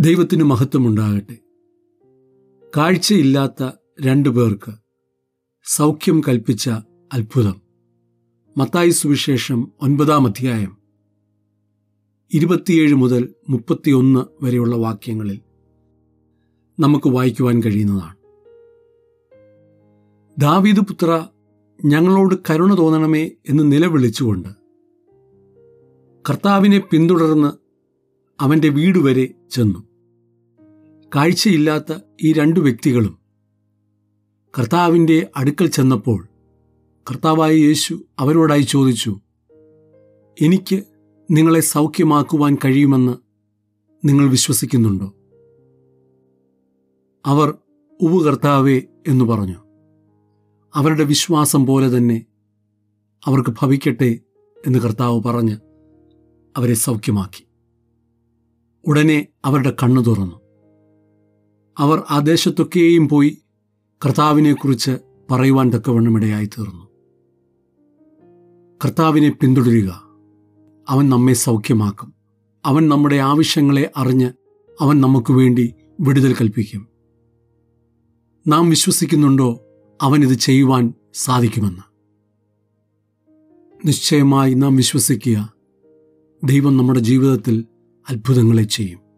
ദൈവത്തിന് മഹത്വമുണ്ടാകട്ടെ. കാഴ്ചയില്ലാത്ത രണ്ടു പേർക്ക് സൗഖ്യം കൽപ്പിച്ച അത്ഭുതം. മത്തായി സുവിശേഷം ഒൻപതാം അധ്യായം ഇരുപത്തിയേഴ് മുതൽ മുപ്പത്തിയൊന്ന് വരെയുള്ള വാക്യങ്ങളിൽ നമുക്ക് വായിക്കുവാൻ കഴിയുന്നതാണ്. ദാവീദ് പുത്ര ഞങ്ങളോട് കരുണ തോന്നണമേ എന്ന് നിലവിളിച്ചുകൊണ്ട് കർത്താവിനെ പിന്തുടർന്ന് അവന്റെ വീടുവരെ ചെന്നു. കാഴ്ചയില്ലാത്ത ഈ രണ്ടു വ്യക്തികളും കർത്താവിന്റെ അടുക്കൽ ചെന്നപ്പോൾ കർത്താവായ യേശു അവരോടായി ചോദിച്ചു എനിക്ക് നിങ്ങളെ സൗഖ്യമാക്കുവാൻ കഴിയുമെന്ന് നിങ്ങൾ വിശ്വസിക്കുന്നുണ്ടോ? അവർ ഉവു കർത്താവേ എന്ന് പറഞ്ഞു. അവരുടെ വിശ്വാസം പോലെ തന്നെ അവർക്ക് ഭവിക്കട്ടെ എന്ന് കർത്താവ് പറഞ്ഞ് അവരെ സൗഖ്യമാക്കി. ഉടനെ അവരുടെ കണ്ണു തുറന്നു. അവർ ആ ദേശത്തൊക്കെയും പോയി കർത്താവിനെക്കുറിച്ച് പറയുവാൻ തക്കവണ്ണം ഇടയായി തീർന്നു കർത്താവിനെ പിന്തുടരുക. അവൻ നമ്മെ സൗഖ്യമാക്കും. അവൻ നമ്മുടെ ആവശ്യങ്ങളെ അറിഞ്ഞ് അവൻ നമുക്ക് വേണ്ടി വിടുതൽ കൽപ്പിക്കും. നാം വിശ്വസിക്കുന്നുണ്ടോ? അവൻ ഇത് ചെയ്യുവാൻ സാധിക്കുമെന്ന്. നിശ്ചയമായി നാം വിശ്വസിക്കുക ദൈവം നമ്മുടെ ജീവിതത്തിൽ അത്ഭുതങ്ങളെ ചെയ്യും.